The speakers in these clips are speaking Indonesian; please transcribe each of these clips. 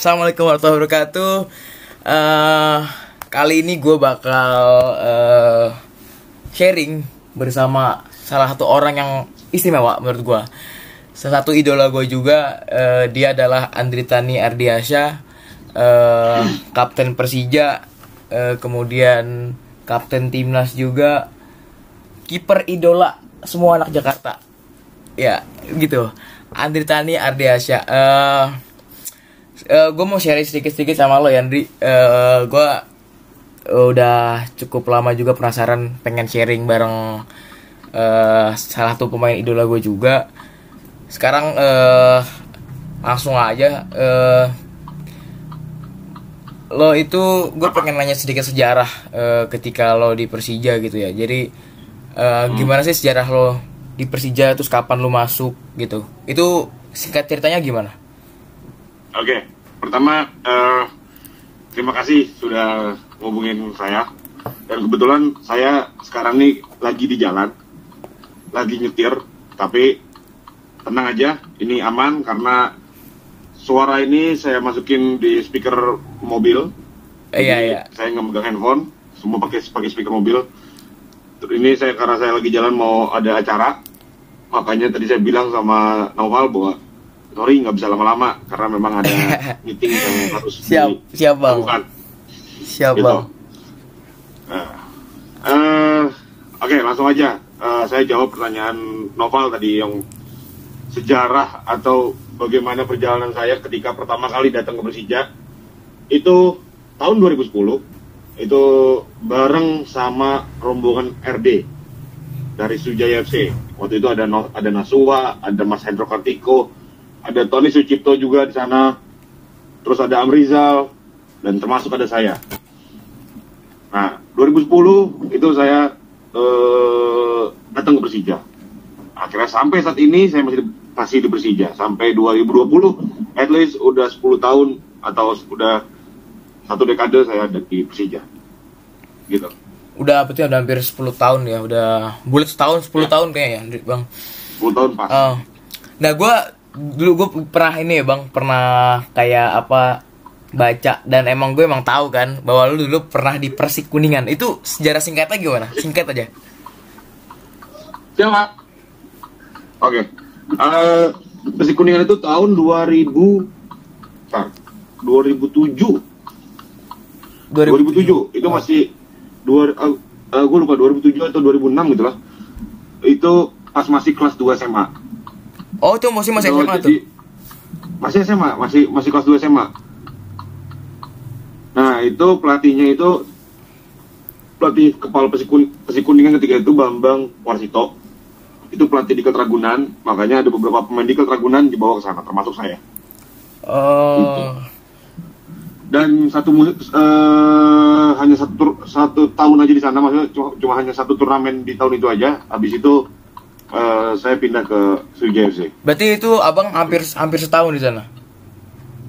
Assalamualaikum warahmatullahi wabarakatuh. Eh, kali ini gue bakal eh, sharing bersama salah satu orang yang istimewa menurut gue. Salah satu idola gue juga. eh, dia adalah Andritani Ardiasya, eh, kapten Persija, eh, kemudian kapten timnas juga, kiper idola semua anak Jakarta. Ya, gitu. Andritani Ardiasya. Eh gue mau sharing sedikit-sedikit sama lo Yandri. Eh gue udah cukup lama juga penasaran pengen sharing bareng eh salah satu pemain idola gue juga. Sekarang eh langsung aja. eh lo itu gue pengen nanya sedikit sejarah eh, ketika lo di Persija gitu ya. Jadi eh, gimana sih sejarah lo di Persija terus kapan lo masuk gitu? Itu singkat ceritanya gimana? Oke, pertama eh, terima kasih sudah ngubungin saya. Dan kebetulan saya sekarang nih lagi di jalan, lagi nyetir, tapi tenang aja, ini aman karena suara ini saya masukin di speaker mobil. Iya, iya. Saya nggak megang handphone, semua pakai pakai speaker mobil. Ini saya karena saya lagi jalan mau ada acara, makanya tadi saya bilang sama Noval bahwa sorry nggak bisa lama-lama karena memang ada meeting yang harus Siap, siap, Bang. dilakukan. Siap Gitu. bang. Nah, eh, Oke, langsung aja. Eh, saya jawab pertanyaan Noval tadi yang sejarah atau bagaimana perjalanan saya ketika pertama kali datang ke Persija. Itu tahun 2010. Itu bareng sama rombongan RD dari Sujaya FC. Waktu itu ada No- ada Nasua, ada Mas Hendro Kartiko, ada Tony Sucipto juga di sana. Terus ada Amrizal dan termasuk ada saya. Nah, 2010 itu saya eh, datang ke Persija. Akhirnya sampai saat ini saya masih di, masih di Persija sampai 2020 at least udah 10 tahun atau udah satu dekade saya ada di Persija. Gitu. Udah berarti udah hampir 10 tahun ya, udah bulat setahun 10 tahun kayaknya ya, bang. 10 tahun pas. Oh. Nah gue dulu gue pernah ini ya bang, pernah kayak apa baca dan emang gue emang tahu kan bahwa lu dulu pernah di Persik Kuningan. Itu sejarah singkatnya gimana? Singkat aja. Siapa? Oke. Eh, Persik Kuningan itu tahun 2000 Bentar. 2007. 2007 itu masih dua uh, gue lupa 2007 atau 2006 gitu lah. Itu pas masih kelas 2 SMA. Oh itu masih masih SMA jadi- tuh. Masih SMA, masih masih kelas 2 SMA. Nah, itu pelatihnya itu pelatih kepala Persikun, Persikuningan ketika itu Bambang Warsito. Itu pelatih di Ragunan, makanya ada beberapa pemain di Ragunan dibawa ke sana termasuk saya. Oh. dan satu eh, hanya satu satu tahun aja di sana maksudnya cuma, cuma hanya satu turnamen di tahun itu aja habis itu eh, saya pindah ke Sriwijaya FC Berarti itu abang hampir hampir setahun di sana.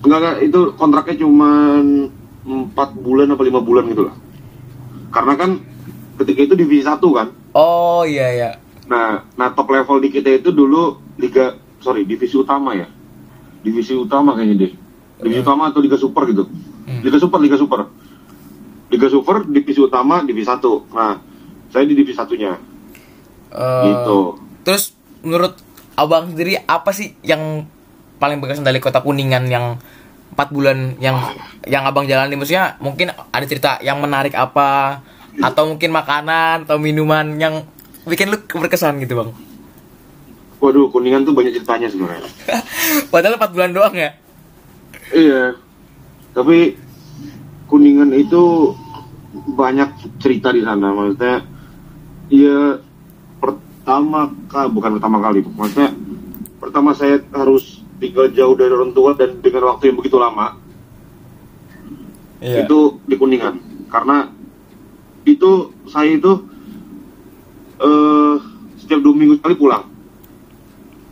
enggak enggak itu kontraknya cuma empat bulan apa lima bulan gitu lah. Karena kan ketika itu divisi satu kan. Oh iya iya. nah nah top level di kita itu dulu liga sorry divisi utama ya. Divisi utama kayaknya deh. Divisi utama atau liga super gitu. Liga super liga super. Liga super divisi utama divisi satu. Nah saya di divisi satunya. Eh, gitu Terus menurut abang sendiri apa sih yang paling berkesan dari kota kuningan yang empat bulan yang yang abang jalani maksudnya mungkin ada cerita yang menarik apa? Atau mungkin makanan atau minuman yang bikin lu berkesan gitu bang? Waduh kuningan tuh banyak ceritanya sebenarnya. Padahal empat bulan doang ya? Iya. Tapi kuningan itu banyak cerita di sana. Maksudnya ya pertama kali bukan pertama kali maksudnya pertama saya harus tinggal jauh dari orang tua dan dengan waktu yang begitu lama Iya. itu di kuningan. Karena itu saya itu eh setiap dua minggu sekali pulang.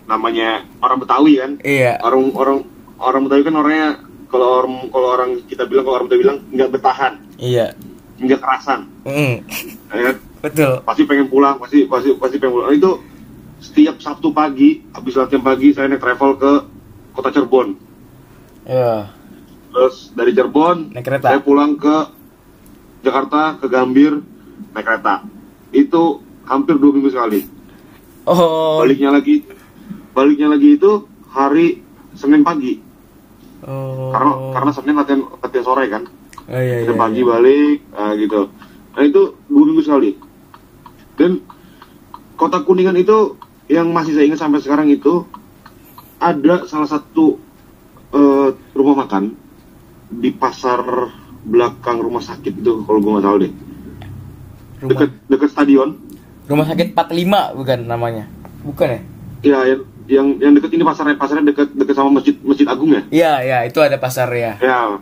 Namanya orang Betawi kan? Iya. Orang orang orang Betawi kan orangnya kalau orang kalau orang kita bilang kalau orang Betawi bilang nggak bertahan. Iya. Nggak kerasan. Mm, ya? Betul pasti pengen pulang pasti pasti pasti pengen pulang Nah, itu setiap Sabtu pagi habis latihan pagi saya naik travel ke kota Cirebon iya terus dari Cirebon Naik kereta. saya pulang ke Jakarta ke Gambir naik kereta itu hampir dua minggu sekali Oh. baliknya lagi baliknya lagi itu hari Senin pagi Oh. karena karena Senin latihan latihan sore kan Oh iya iya. Senin pagi iya. balik ah, gitu nah itu dua minggu sekali dan kota kuningan itu yang masih saya ingat sampai sekarang itu ada salah satu eh, rumah makan di pasar belakang rumah sakit itu kalau gue nggak tahu deh Rumah, dekat dekat stadion rumah sakit 45 bukan namanya. Bukan ya? ya yang yang, yang dekat ini pasarnya pasarnya dekat dekat sama masjid masjid agung ya Iya, iya, itu ada pasar ya. ya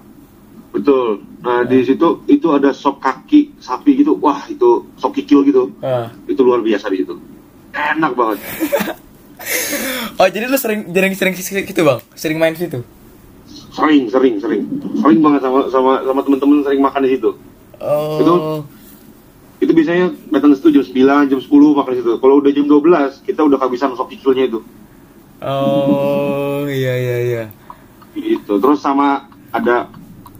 betul nah di situ itu ada sop kaki sapi gitu wah itu sop kikil gitu Ah. itu luar biasa di situ enak banget Oh, jadi lu sering sering sering gitu, Bang? Sering main situ? sering sering sering sering banget sama sama sama temen-temen sering makan di situ Oh. Itu? itu biasanya datang situ jam 9 jam 10 makan di situ kalau udah jam 12 kita udah kehabisan sop kikilnya itu Oh, iya iya iya. gitu terus sama ada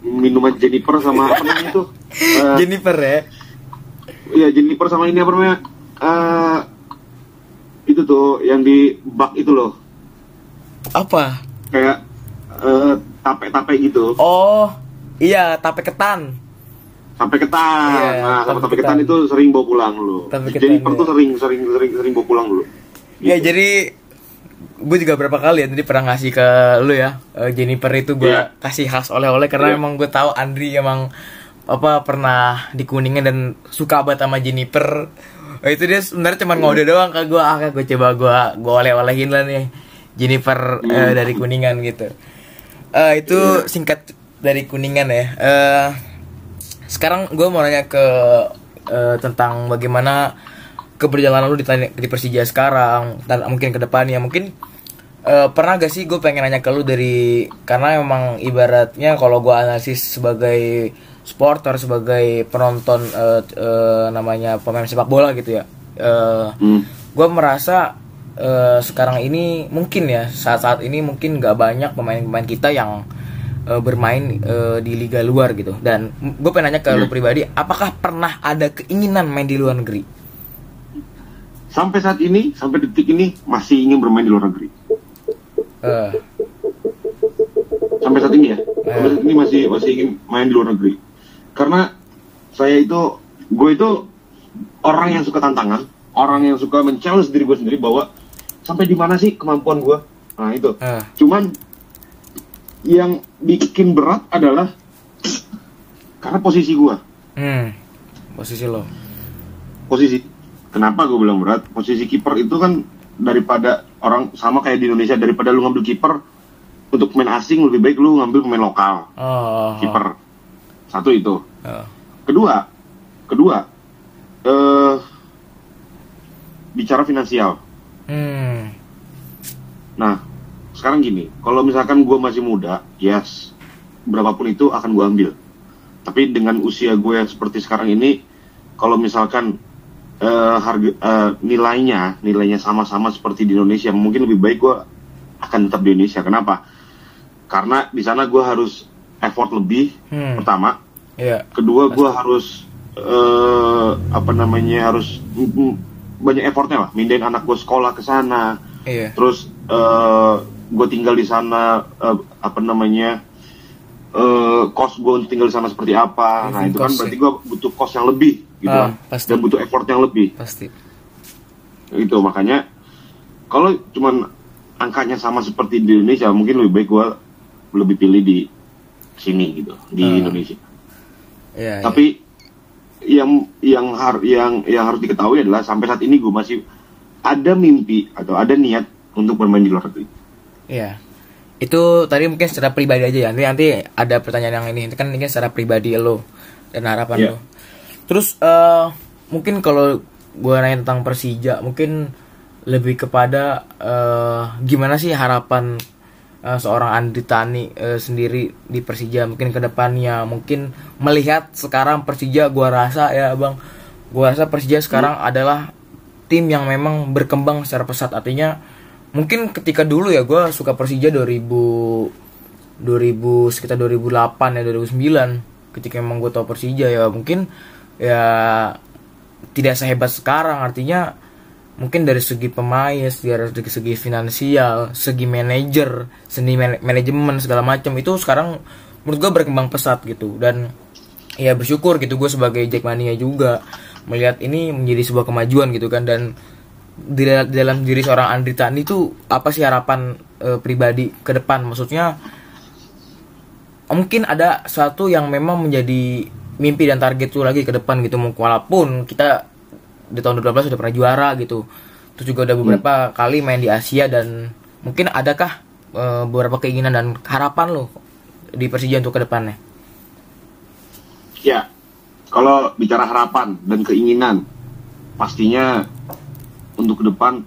minuman Jennifer sama apa namanya itu Eh, Jennifer ya. Iya Jennifer sama ini apa namanya Eh, itu tuh yang di bak itu loh Apa? kayak eh, tape-tape gitu Oh, iya, tape ketan. sampai ketan Iya, nah sama tape tape ketan ketan. itu sering bawa pulang Tape ketan, Jennifer iya. tuh sering sering sering sering bawa pulang dulu Ya, Gitu. jadi gue juga berapa kali ya tadi pernah ngasih ke lu ya eh, Jennifer itu gue Iya. kasih khas oleh-oleh karena Iya. emang gue tahu Andri emang apa pernah di kuningan dan suka banget sama Jennifer. Eh, itu dia sebenarnya cuma ngode doang ke gue ah gue coba gue gue oleh-olehin lah nih Jennifer eh, dari kuningan gitu. Eh, itu singkat dari kuningan ya. Eh, sekarang gue mau nanya ke eh, tentang bagaimana keberjalanan lu di, di Persija sekarang dan mungkin ke depannya. Mungkin eh, pernah gak sih gue pengen nanya ke lu dari karena emang ibaratnya kalau gue analisis sebagai supporter sebagai penonton eh, eh, namanya pemain sepak bola gitu ya eh, Hmm. gue merasa eh, sekarang ini mungkin ya saat-saat ini mungkin nggak banyak pemain-pemain kita yang bermain eh, di liga luar gitu. Dan gue pengen nanya ke lu pribadi apakah pernah ada keinginan main di luar negeri? Sampai saat ini sampai detik ini masih ingin bermain di luar negeri Eh, sampai saat ini ya? Sampai saat ini masih masih ingin main di luar negeri. Karena saya itu gue itu orang yang suka tantangan orang yang suka men-challenge diri gue sendiri bahwa sampai di mana sih kemampuan gue? Nah itu. Eh, cuman yang bikin berat adalah karena posisi gue. Hmm, posisi lo. Posisi kenapa gue bilang berat? Posisi kiper itu kan daripada orang sama kayak di Indonesia daripada lu ngambil kiper untuk pemain asing lebih baik lu ngambil pemain lokal. Oh, kiper. Satu itu. Oh. kedua kedua eh bicara finansial. Hmm, nah sekarang gini kalau misalkan gue masih muda yes berapapun itu akan gue ambil. Tapi dengan usia gue seperti sekarang ini kalau misalkan eh, harga eh, nilainya nilainya sama-sama seperti di Indonesia. Mungkin lebih baik gue akan tetap di Indonesia. Kenapa? Karena di sana gue harus effort lebih Hmm. pertama. Iya. Kedua gue harus eh, apa namanya harus banyak effortnya lah. Mindahin anak gue sekolah ke sana. Iya. Terus gue tinggal di sana eh, apa namanya eh kos gue tinggal di sana seperti apa. Nah Living itu kan berarti gue butuh kos yang lebih gitu Ah, kan pasti. dan butuh effort yang lebih pasti itu makanya kalau cuman angkanya sama seperti di Indonesia mungkin lebih baik gue lebih pilih di sini gitu di Ah. Indonesia iya iya. tapi yang yang har yang yang harus diketahui adalah sampai saat ini gue masih ada mimpi atau ada niat untuk bermain di luar negeri Iya. Itu tadi mungkin secara pribadi aja ya. Nanti nanti ada pertanyaan yang ini. Itu kan ini secara pribadi lo dan harapan Iya. lo. Terus eh mungkin kalau gue nanya tentang Persija, mungkin lebih kepada eh gimana sih harapan eh, seorang Andri Tani eh, sendiri di Persija mungkin ke depannya. Mungkin melihat sekarang Persija gua rasa ya, Bang. Gua rasa Persija sekarang adalah tim yang memang berkembang secara pesat artinya mungkin ketika dulu ya gue suka Persija 2000 2000 sekitar 2008 ya 2009 ketika emang gue tau Persija ya mungkin ya tidak sehebat sekarang. Artinya mungkin dari segi pemain dari segi finansial segi manajer seni man manajemen segala macam itu sekarang menurut gue berkembang pesat gitu. Dan ya bersyukur gitu gue sebagai Jackmania juga melihat ini menjadi sebuah kemajuan gitu kan. Dan di dalam diri seorang Andri Tani itu apa sih harapan e, pribadi ke depan? Maksudnya mungkin ada satu yang memang menjadi mimpi dan target tuh lagi ke depan gitu. Walaupun kita di tahun 2012 sudah pernah juara gitu. Terus juga udah beberapa hmm. kali main di Asia dan mungkin adakah e, beberapa keinginan dan harapan lo di Persija untuk ke depannya? Ya kalau bicara harapan dan keinginan pastinya untuk ke depan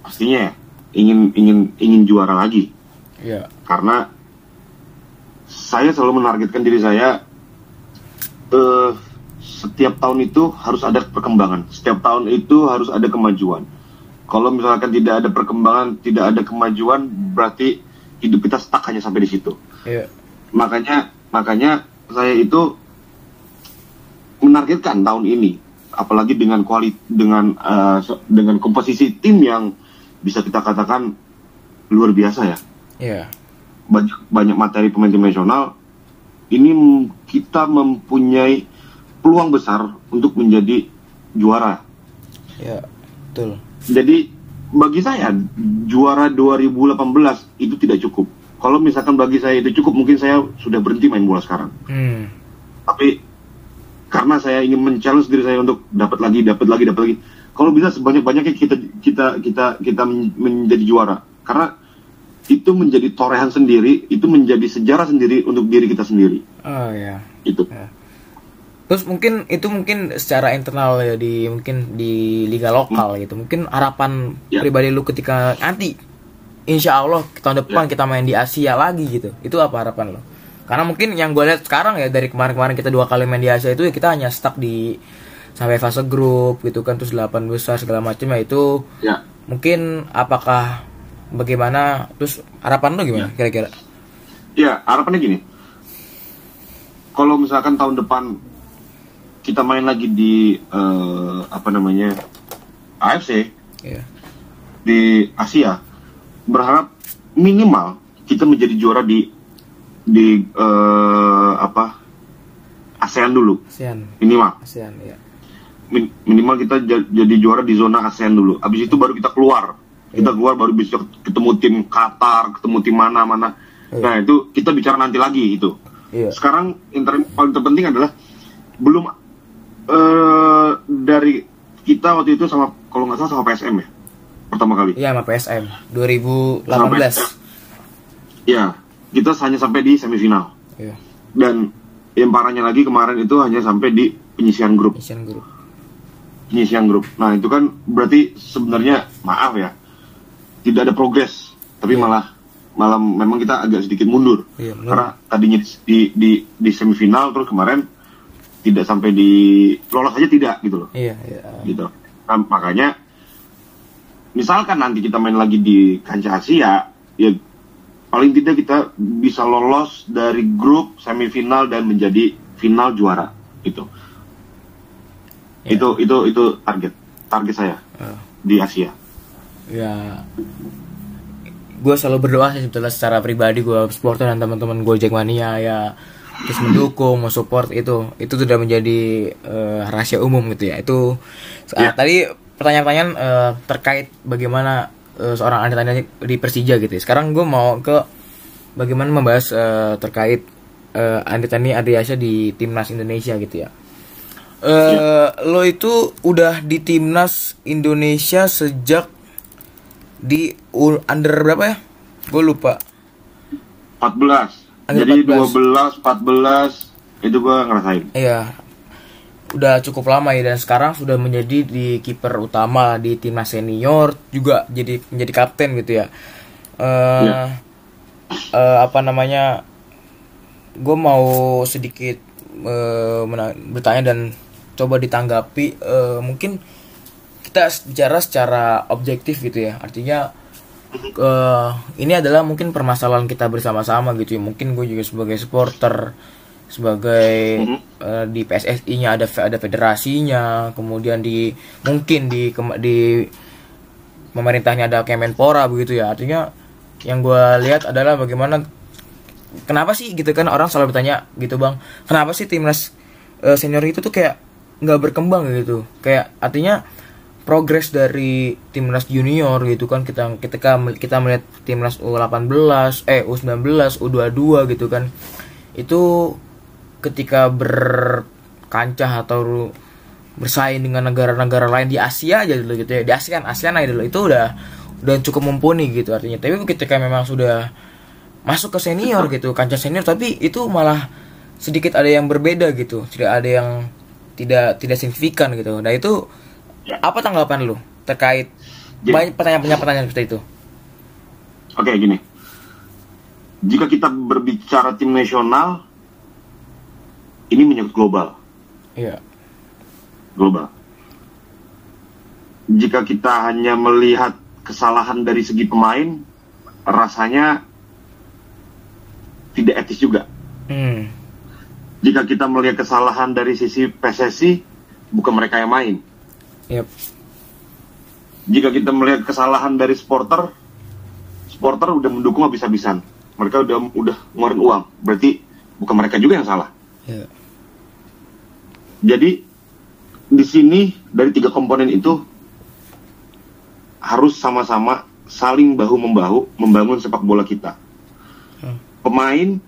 pastinya ya ingin ingin ingin juara lagi. Ya karena saya selalu menargetkan diri saya uh, setiap tahun itu harus ada perkembangan. Setiap tahun itu harus ada kemajuan. Kalau misalkan tidak ada perkembangan tidak ada kemajuan berarti hidup kita stuck hanya sampai di situ. Yeah. makanya makanya saya itu menargetkan tahun ini apalagi dengan kuali dengan uh, dengan komposisi tim yang bisa kita katakan luar biasa ya. Yeah banyak banyak materi pemain tim nasional ini kita mempunyai peluang besar untuk menjadi juara. Ya, betul. Jadi bagi saya juara 2018 itu tidak cukup. Kalau misalkan bagi saya itu cukup, mungkin saya sudah berhenti main bola sekarang. Hmm. Tapi karena saya ingin men-challenge diri saya untuk dapat lagi, dapat lagi, dapat lagi. Kalau bisa sebanyak-banyaknya kita kita kita kita menjadi juara. Karena itu menjadi torehan sendiri, itu menjadi sejarah sendiri untuk diri kita sendiri. Oh ya. Itu. Ya. Terus mungkin itu mungkin secara internal ya di mungkin di liga lokal hmm. gitu. Mungkin harapan ya. pribadi lu ketika nanti insya Allah tahun depan ya. kita main di Asia lagi gitu. Itu apa harapan lo? Karena mungkin yang gue lihat sekarang ya dari kemarin-kemarin kita dua kali main di Asia itu ya kita hanya stuck di sampai fase grup gitu kan terus delapan besar segala macam ya itu ya. mungkin apakah bagaimana terus harapan lo gimana kira-kira? Ya harapannya gini. Kalau misalkan tahun depan kita main lagi di uh, apa namanya AFC yeah. di Asia berharap minimal kita menjadi juara di di uh, apa ASEAN dulu. ASEAN. Minimal. ASEAN ya Min minimal kita jadi juara di zona ASEAN dulu. Abis itu baru kita keluar kita keluar baru bisa ketemu tim Qatar ketemu tim mana mana yeah. nah itu kita bicara nanti lagi itu yeah. sekarang yang paling terpenting adalah belum uh, dari kita waktu itu sama kalau nggak salah sama PSM ya pertama kali iya sama PSM 2018 sama PSM. ya kita hanya sampai di semifinal yeah. dan yang parahnya lagi kemarin itu hanya sampai di penyisian grup penyisian grup penyisian grup nah itu kan berarti sebenarnya maaf ya tidak ada progres tapi yeah. malah malah memang kita agak sedikit mundur yeah, karena tadinya di, di di semifinal terus kemarin tidak sampai di lolos aja tidak gitu loh iya yeah, yeah. gitu nah, makanya misalkan nanti kita main lagi di kancah Asia ya paling tidak kita bisa lolos dari grup semifinal dan menjadi final juara itu yeah. itu itu itu target target saya uh. di Asia ya gue selalu berdoa sih sebetulnya secara pribadi gue supporter dan teman-teman gue Jackmania ya terus mendukung mau support itu itu sudah menjadi uh, rahasia umum gitu ya itu yeah. tadi pertanyaan-pertanyaan uh, terkait bagaimana uh, seorang Andi Tani di Persija gitu ya. sekarang gue mau ke bagaimana membahas uh, terkait uh, Andi Tani Adriasa di timnas Indonesia gitu ya uh, yeah. lo itu udah di timnas Indonesia sejak di under berapa ya? Gue lupa. 14. Under Jadi 14. 12, 14 itu gue ngerasain. Iya. Udah cukup lama ya dan sekarang sudah menjadi di kiper utama di timnas senior juga jadi menjadi kapten gitu ya. Uh, ya. uh, apa namanya? Gue mau sedikit uh, bertanya dan coba ditanggapi uh, mungkin kita bicara secara objektif gitu ya. Artinya eh, ini adalah mungkin permasalahan kita bersama-sama gitu ya. Mungkin gue juga sebagai supporter sebagai eh, di PSSI-nya ada ada federasinya, kemudian di mungkin di di pemerintahnya ada Kemenpora begitu ya. Artinya yang gue lihat adalah bagaimana kenapa sih gitu kan orang selalu bertanya gitu bang. Kenapa sih timnas eh, senior itu tuh kayak nggak berkembang gitu? Kayak artinya progres dari timnas junior gitu kan. Kita ketika kita melihat timnas U18 eh U19 U22 gitu kan. Itu ketika berkancah atau bersaing dengan negara-negara lain di Asia aja dulu gitu ya. Di ASEAN ASEAN aja dulu. Itu udah udah cukup mumpuni gitu artinya. Tapi ketika memang sudah masuk ke senior gitu kancah senior tapi itu malah sedikit ada yang berbeda gitu. Tidak ada yang tidak tidak signifikan gitu. Nah itu. Apa tanggapan lu terkait Jadi- banyak pertanyaan pertanyaan seperti itu Oke, gini. Jika kita berbicara tim nasional, ini menyangkut global. iya Global. Jika kita hanya melihat kesalahan dari segi pemain, rasanya tidak etis juga. hmm Jika kita melihat kesalahan dari sisi PSSI, bukan mereka yang main. Yep Jika kita melihat kesalahan dari supporter, supporter udah mendukung habis-habisan. Mereka udah udah ngeluarin uang. Berarti bukan mereka juga yang salah. iya Jadi di sini dari tiga komponen itu harus sama-sama saling bahu membahu membangun sepak bola kita. Hmm. Pemain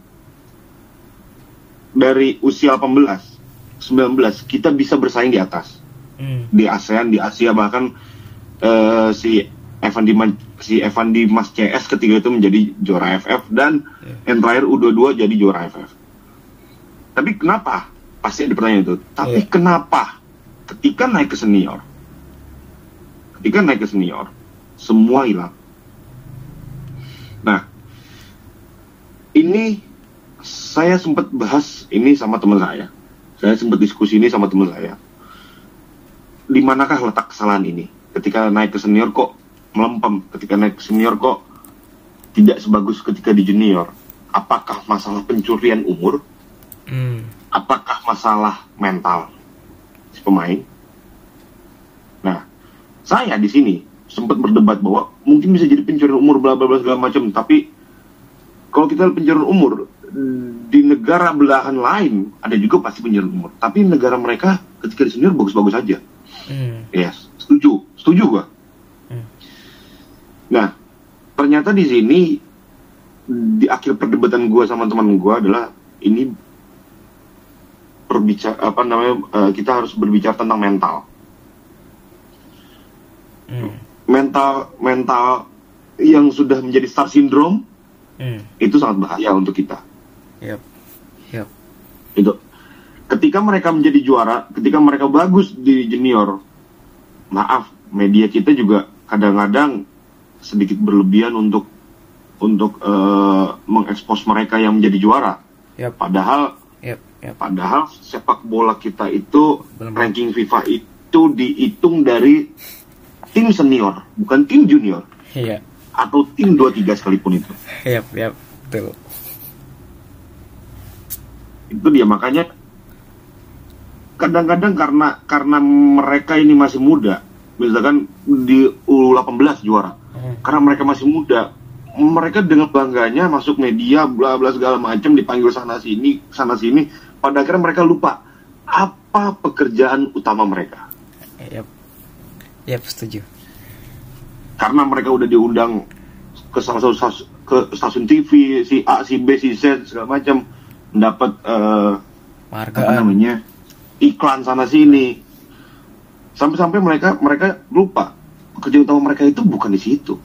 dari usia 18, 19 kita bisa bersaing di atas hmm di ASEAN, di Asia bahkan eh, si Evan Dimas si Evan Dimas CS ketiga itu menjadi juara FF dan yang terakhir U22 jadi juara FF. Tapi kenapa? Pasti ada pertanyaan itu. Tapi Iya. kenapa ketika naik ke senior, ketika naik ke senior, semua hilang. Nah, ini saya sempat bahas ini sama teman saya. Saya sempat diskusi ini sama teman saya di manakah letak kesalahan ini? Ketika naik ke senior kok melempem, ketika naik ke senior kok tidak sebagus ketika di junior. Apakah masalah pencurian umur? hmm Apakah masalah mental si pemain? Nah, saya di sini sempat berdebat bahwa mungkin bisa jadi pencurian umur bla bla bla segala macam, tapi kalau kita pencurian umur di negara belahan lain ada juga pasti pencurian umur, tapi negara mereka ketika di senior bagus-bagus aja. Hmm Yes, setuju, setuju gua. Hmm. Nah, ternyata di sini di akhir perdebatan gua sama teman gua adalah ini berbicara apa namanya eh, kita harus berbicara tentang mental. hmm Mental mental yang sudah menjadi star syndrome hmm itu sangat bahaya untuk kita. yep yep Itu. Ketika mereka menjadi juara, ketika mereka bagus di junior, maaf, media kita juga kadang-kadang sedikit berlebihan untuk untuk eh, mengekspos mereka yang menjadi juara. yep Padahal yep yep padahal sepak bola kita itu Belum. ranking FIFA itu dihitung dari tim senior, bukan tim junior iya atau tim 23 sekalipun itu. yep yep betul itu dia makanya kadang-kadang karena karena mereka ini masih muda. Misalkan di U18 juara. Hmm. karena mereka masih muda. Mereka dengan bangganya masuk media bla bla segala macam dipanggil sana sini sana sini. Pada akhirnya mereka lupa apa pekerjaan utama mereka. Yep yep setuju. Karena mereka udah diundang ke salah satu stas- ke stasiun TV si A si B si Z segala macam. Mendapat eh, apa namanya iklan sana sini. Sampai-sampai mereka mereka lupa. Pekerjaan utama mereka itu bukan di situ.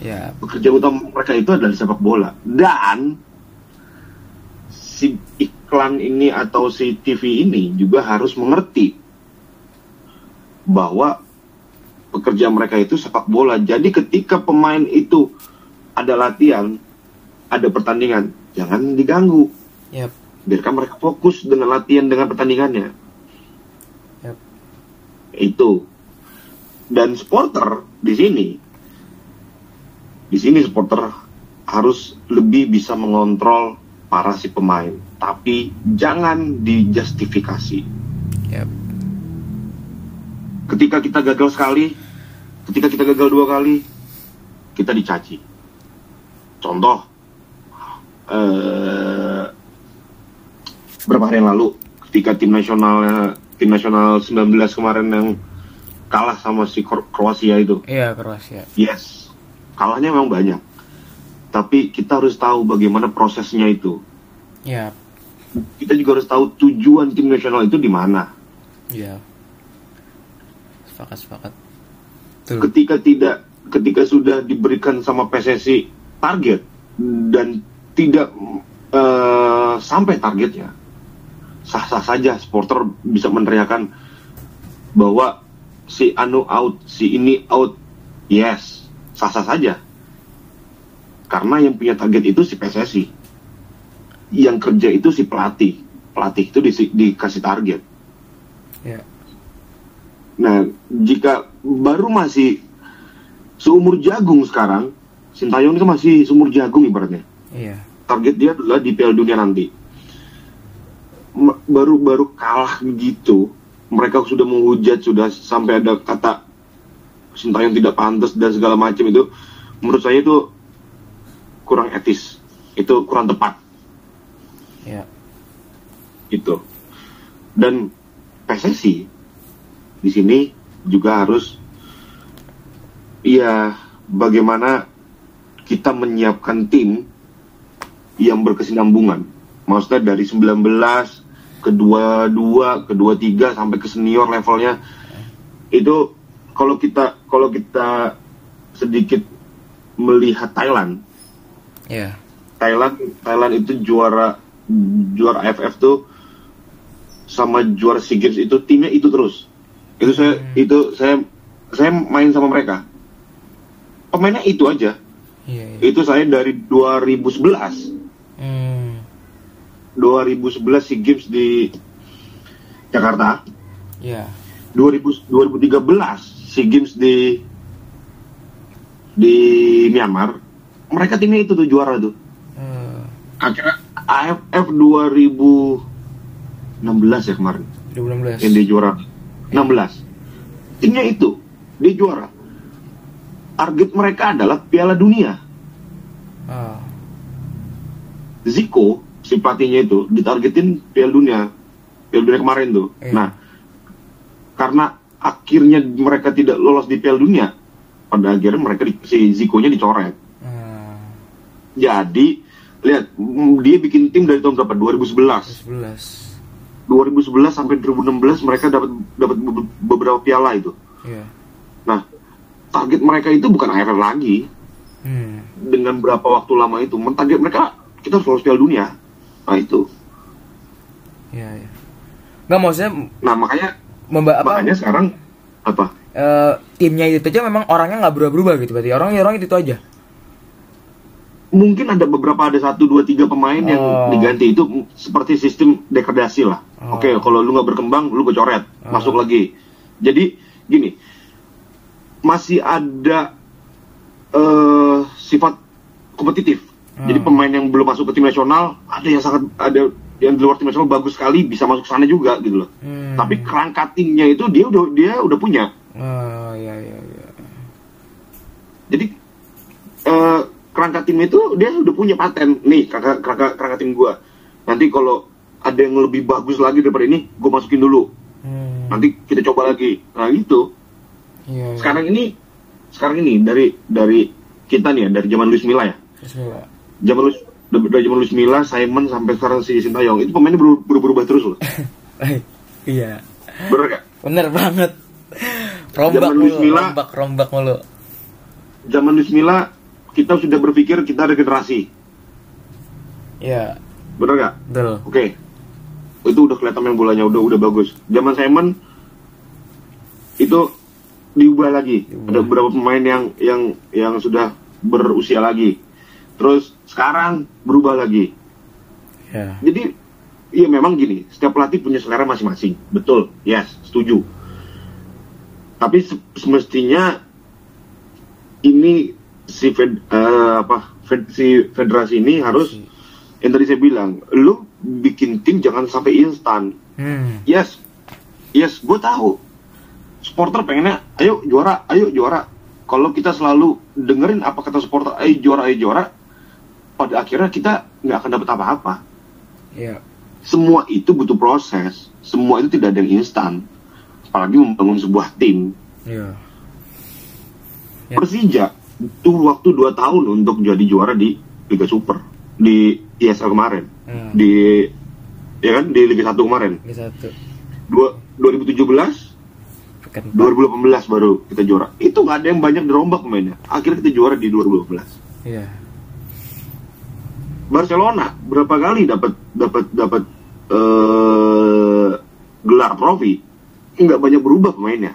Ya, pekerjaan utama mereka itu adalah di sepak bola. Dan si iklan ini atau si TV ini juga harus mengerti bahwa pekerjaan mereka itu sepak bola. Jadi ketika pemain itu ada latihan ada pertandingan jangan diganggu. Yep, biarkan mereka fokus dengan latihan dengan pertandingannya. Itu dan supporter di sini di sini supporter harus lebih bisa mengontrol para si pemain, tapi jangan dijustifikasi. Yap. Ketika kita gagal sekali, ketika kita gagal dua kali, kita dicaci. Contoh, eh, berapa hari yang lalu, ketika tim nasional tim nasional 19 kemarin yang kalah sama si Kro- Kroasia itu, Iya Kroasia. yes, kalahnya memang banyak. Tapi kita harus tahu bagaimana prosesnya itu. Yap. Kita juga harus tahu tujuan tim nasional itu di mana. Iya. Sepakat sepakat. Ketika tidak ketika sudah diberikan sama PSSI target dan tidak eh, sampai targetnya sah-sah saja supporter bisa meneriakan bahwa si anu out si ini out yes sah-sah saja karena yang punya target itu si PSSI yang kerja itu si pelatih pelatih itu disi- dikasih target Ya. Nah, jika baru masih seumur jagung sekarang, Sintayong itu masih seumur jagung ibaratnya. Iya. Target dia adalah di Piala Dunia nanti. M- Baru-baru kalah begitu, mereka sudah menghujat, sudah sampai ada kata Sintayong tidak pantas dan segala macam itu. Menurut saya itu kurang etis, itu kurang tepat Ya. gitu. Dan PSSI di sini juga harus ya bagaimana kita menyiapkan tim yang berkesinambungan. Maksudnya dari 19 ke 22, ke 23 sampai ke senior levelnya itu kalau kita kalau kita sedikit melihat Thailand Iya. Thailand Thailand itu juara juara AFF tuh sama juara SEA Games itu timnya itu terus. Itu saya Hmm. itu saya saya main sama mereka. Pemainnya itu aja. Iya. iya. Itu saya dari 2011. Hmm. 2011 SEA Games di Jakarta. Iya. 2000, 2013 SEA Games di di Myanmar. Mereka timnya itu tuh juara tuh. Eh, akhirnya AFF 2016 ya kemarin 2016. yang dia juara 16 timnya itu dia juara target mereka adalah Piala Dunia Ah. Zico si pelatihnya itu ditargetin Piala Dunia Piala Dunia kemarin tuh Iya. nah karena akhirnya mereka tidak lolos di Piala Dunia pada akhirnya mereka di- si Zico-nya dicoret Ah. jadi lihat dia bikin tim dari tahun berapa 2011 2011. 2011 sampai 2016 mereka dapat dapat be- beberapa piala itu. Iya. Nah, target mereka itu bukan AFF lagi Hmm. dengan berapa waktu lama itu. Target mereka kita harus lolos Piala Dunia. Nah, itu. Iya, iya. Nggak maksudnya Nah, makanya memba apa? makanya sekarang apa? eh, timnya itu aja memang orangnya nggak berubah-berubah gitu berarti orangnya orang itu, itu aja. Mungkin ada beberapa ada satu dua tiga pemain yang Oh. diganti itu seperti sistem degradasi lah. Oh. Oke, kalau lu nggak berkembang, lu gue coret, Oh. masuk lagi. Jadi gini, masih ada eh sifat kompetitif. Jadi Hmm. pemain yang belum masuk ke tim nasional ada yang sangat ada yang di luar tim nasional bagus sekali bisa masuk sana juga gitu loh. Hmm. Tapi kerangka timnya itu dia udah dia udah punya. Oh, iya iya iya. Jadi eh kerangka tim itu dia udah punya paten. Nih kerangka kerangka, kerangka tim gua. Nanti kalau ada yang lebih bagus lagi daripada ini, gue masukin dulu. Hmm. Nanti kita coba lagi. Nah gitu. Iya, iya. Sekarang ini sekarang ini dari dari kita nih ya dari zaman Luis Milla ya. Bismillah. Zaman Luis dari zaman Luis Milla, Simon sampai sekarang si Sintayong itu pemainnya berubah, berubah terus loh. Iya. Bener gak? Bener banget. Rombak Zaman mulu, Milla. rombak, rombak mulu. Zaman Luis Milla kita sudah berpikir kita ada generasi. Iya, Bener gak? betul. Oke. Itu udah kelihatan main bolanya udah udah bagus. Zaman Simon itu diubah lagi. Diubah. Ada beberapa pemain yang yang yang sudah berusia lagi. Terus sekarang berubah lagi. Ya. Jadi iya memang gini, setiap pelatih punya selera masing-masing. Betul. Yes, setuju. Tapi se- semestinya ini si fed, eh, apa fed- si federasi ini harus yang tadi saya bilang lu bikin tim jangan sampai instan Hmm. yes yes gue tahu supporter pengennya ayo juara ayo juara kalau kita selalu dengerin apa kata supporter ayo juara ayo juara pada akhirnya kita nggak akan dapat apa-apa. Iya. semua itu butuh proses. Semua itu tidak ada yang instan. Apalagi membangun sebuah tim. Iya. Ya. Persija itu waktu 2 tahun untuk jadi juara di Liga Super. Di ISL kemarin. Hmm. di ya kan? Di Liga 1 kemarin. Ini satu. Dua, 2017 Pekan 2018 baru kita juara. Itu nggak ada yang banyak dirombak pemainnya akhirnya kita juara di 2012 Iya. Barcelona berapa kali dapat dapat dapat eh, gelar trofi nggak banyak berubah pemainnya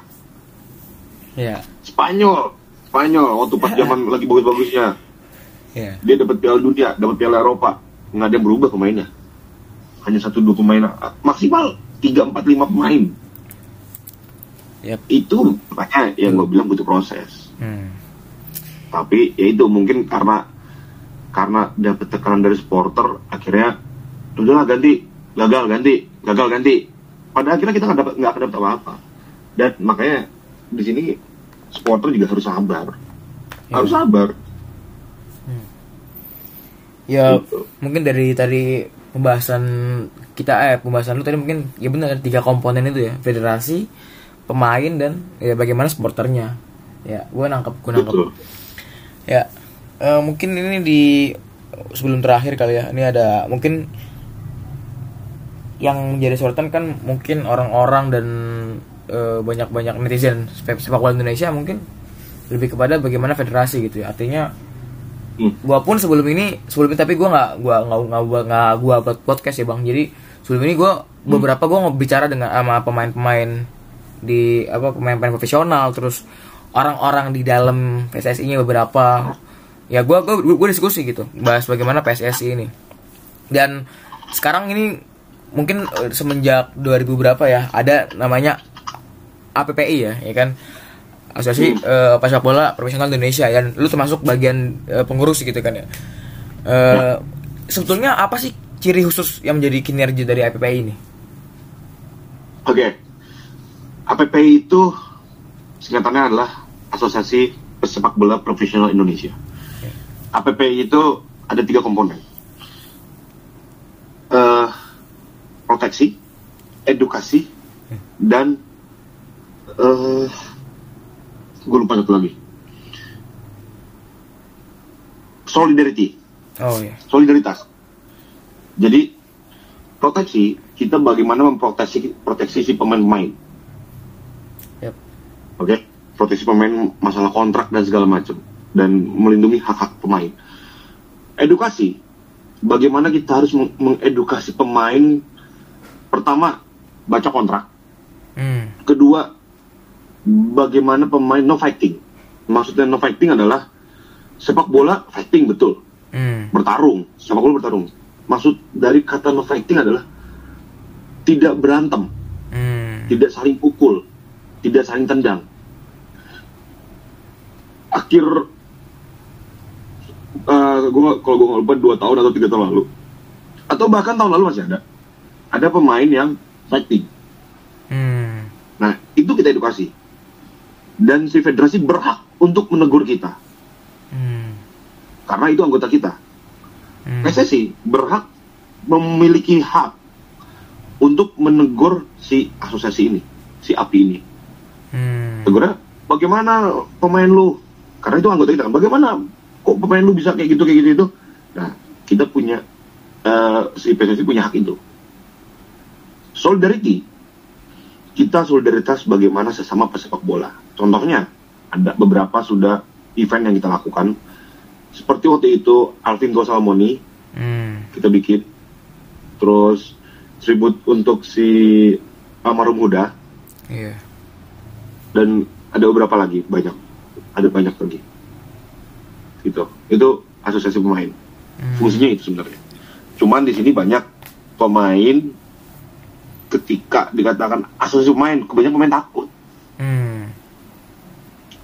Iya. Spanyol Spanyol waktu pas zaman lagi bagus-bagusnya Iya. dia dapat piala dunia dapat piala Eropa nggak ada yang berubah pemainnya hanya satu dua pemain maksimal tiga empat lima pemain Yap. itu makanya yang gue bilang butuh proses Hmm. tapi ya itu mungkin karena karena dapat tekanan dari supporter akhirnya udahlah ganti. Gagal ganti. Gagal ganti. Pada akhirnya kita nggak dapat nggak dapat apa-apa. Dan makanya di sini supporter juga harus sabar. Ya. harus sabar. Ya Gitu. mungkin dari tadi pembahasan kita eh pembahasan lu tadi mungkin ya benar ada tiga komponen itu ya. Federasi pemain dan ya bagaimana supporternya. Ya gue nangkep gue nangkep. Betul. Ya eh, mungkin ini di sebelum terakhir kali ya. Ini ada mungkin yang menjadi sorotan kan mungkin orang-orang dan eh, banyak-banyak netizen sepak bola Indonesia mungkin lebih kepada bagaimana federasi gitu ya. Artinya Hmm. gua pun sebelum ini sebelum ini tapi gua nggak gua nggak nggak gua nggak gua buat podcast ya bang. Jadi sebelum ini gua beberapa gua bicara dengan sama pemain-pemain di apa pemain-pemain profesional terus orang-orang di dalam PSSI-nya beberapa ya gua gua gua diskusi gitu bahas bagaimana PSSI ini. Dan sekarang ini mungkin eh, semenjak 2000 berapa ya ada namanya APPI ya ya kan? Asosiasi eh, sepak bola profesional Indonesia dan lu termasuk bagian eh, pengurus gitu kan ya. Eh, sebetulnya apa sih ciri khusus yang menjadi kinerja dari APPI ini? Oke, APPI itu singkatannya adalah Asosiasi Pesepak Bola Profesional Indonesia. APPI itu ada tiga komponen, Eh, proteksi, edukasi, dan eh gue lupa satu lagi, solidarity oh ya solidaritas. Jadi proteksi kita bagaimana memproteksi proteksi si pemain-pemain, Yap. oke? Proteksi pemain masalah kontrak dan segala macam dan melindungi hak-hak pemain. Edukasi, bagaimana kita harus meng- mengedukasi pemain pertama baca kontrak, hmm. kedua bagaimana pemain no fighting. Maksudnya no fighting adalah sepak bola fighting betul Hmm. bertarung, sepak bola bertarung. Maksud dari kata no fighting adalah tidak berantem, Hmm. tidak saling pukul, tidak saling tendang. Akhir, eh gua kalau gue lupa dua tahun atau tiga tahun lalu, atau bahkan tahun lalu masih ada, ada pemain yang fighting. Hmm. Nah itu kita edukasi, dan si federasi berhak untuk menegur kita Hmm. karena itu anggota kita. Hmm. PSSI berhak memiliki hak untuk menegur si asosiasi ini, si API ini. Hmm. Tegurnya, bagaimana pemain lu? Karena itu anggota kita. kan, Bagaimana kok pemain lu bisa kayak gitu kayak gitu itu? Nah, kita punya eh, si PSSI punya hak itu. Solidarity, kita solidaritas bagaimana sesama pesepak bola. Contohnya, ada beberapa sudah event yang kita lakukan. Seperti waktu itu Alvin Gosalmoni Hmm. kita bikin terus tribut untuk si almarhum Huda Iya. dan ada beberapa lagi banyak ada banyak lagi gitu itu asosiasi pemain Hmm. fungsinya itu sebenarnya cuman di sini banyak pemain ketika dikatakan asosiasi pemain kebanyakan pemain takut Hmm.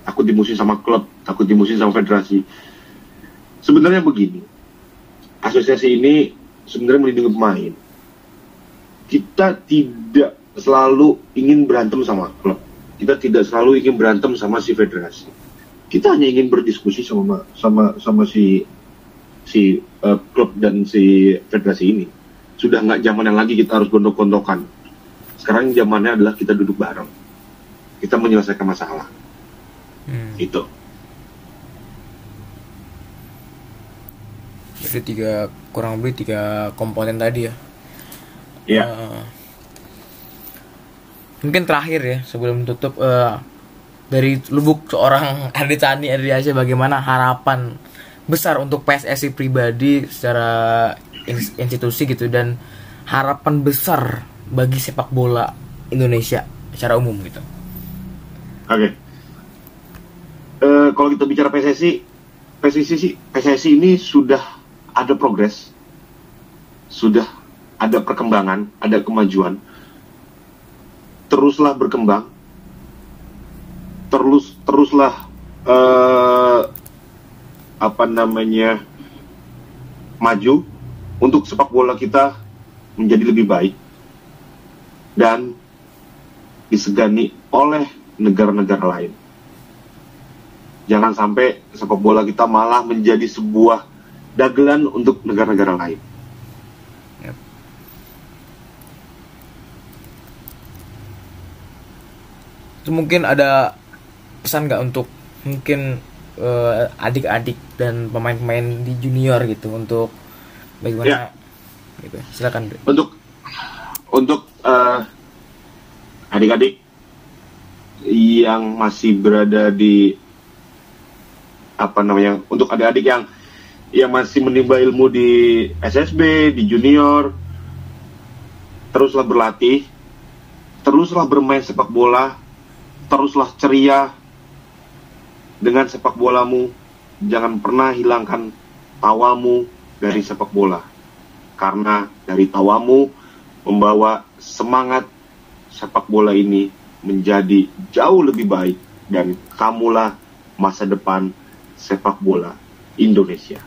takut dimusuhin sama klub, takut dimusuhin sama federasi. Sebenarnya begini, asosiasi ini sebenarnya melindungi pemain. Kita tidak selalu ingin berantem sama klub. Kita tidak selalu ingin berantem sama si federasi. Kita hanya ingin berdiskusi sama sama sama si si uh, klub dan si federasi ini. Sudah nggak zaman yang lagi kita harus gondok-gondokan. Sekarang zamannya adalah kita duduk bareng. Kita menyelesaikan masalah. Hmm. Itu. Jadi tiga kurang lebih tiga komponen tadi ya. Iya. Uh, mungkin terakhir ya sebelum tutup uh, dari lubuk seorang Ardi Tani Ardi Asia bagaimana harapan besar untuk PSSI pribadi secara institusi gitu dan harapan besar bagi sepak bola Indonesia secara umum gitu. Oke. Okay. Uh, kalau kita bicara PSSI, PSSI PSSI ini sudah ada progres, sudah ada perkembangan, ada kemajuan. Teruslah berkembang, terus teruslah uh, apa namanya maju untuk sepak bola kita menjadi lebih baik dan disegani oleh negara-negara lain. Jangan sampai sepak bola kita malah menjadi sebuah dagelan untuk negara-negara lain. Mungkin ada pesan nggak untuk mungkin uh, adik-adik dan pemain-pemain di junior gitu untuk bagaimana? Ya. gitu. Silakan untuk untuk uh, adik-adik yang masih berada di apa namanya untuk adik-adik yang yang masih menimba ilmu di SSB di junior teruslah berlatih teruslah bermain sepak bola teruslah ceria dengan sepak bolamu, jangan pernah hilangkan tawamu dari sepak bola. Karena dari tawamu membawa semangat sepak bola ini menjadi jauh lebih baik dan kamulah masa depan sepak bola Indonesia.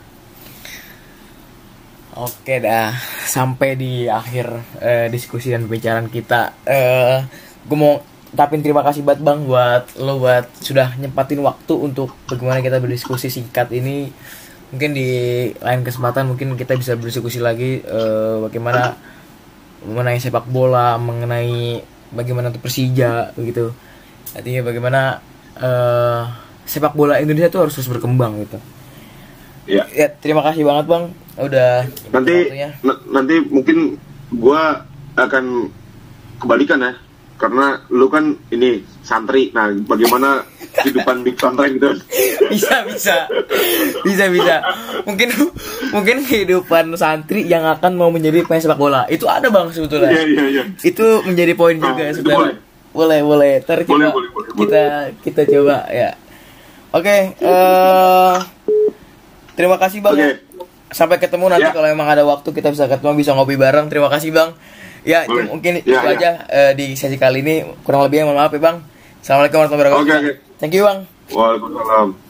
Oke dah, sampai di akhir uh, diskusi dan pembicaraan kita. Uh, gue mau ucapin terima kasih banget bang buat lo buat sudah nyempatin waktu untuk bagaimana kita berdiskusi singkat ini. Mungkin di lain kesempatan mungkin kita bisa berdiskusi lagi uh, bagaimana mengenai sepak bola mengenai bagaimana untuk Persija begitu. Artinya bagaimana uh, sepak bola Indonesia itu harus terus berkembang gitu. Ya, ya terima kasih banget bang. Udah nanti nanti mungkin gua akan kembalikan ya karena lu kan ini santri. Nah bagaimana kehidupan di pesantren gitu? Bisa bisa. Bisa bisa. Mungkin mungkin kehidupan santri yang akan mau menjadi pemain sepak bola. Itu ada bang sebetulnya. Iya, iya, iya. itu menjadi poin ah, juga sebetulnya boleh. Boleh boleh. Boleh, boleh, boleh, kita kita coba ya. Oke okay, uh, eh, terima kasih bang okay. sampai ketemu nanti ya. kalau emang ada waktu kita bisa ketemu bisa ngopi bareng. Terima kasih bang Ya, itu mungkin ya, itu ya. aja uh, di sesi kali ini. Kurang lebihnya mohon maaf ya, Bang. Assalamualaikum warahmatullahi wabarakatuh. Oke, okay, okay. Thank you, Bang. Waalaikumsalam.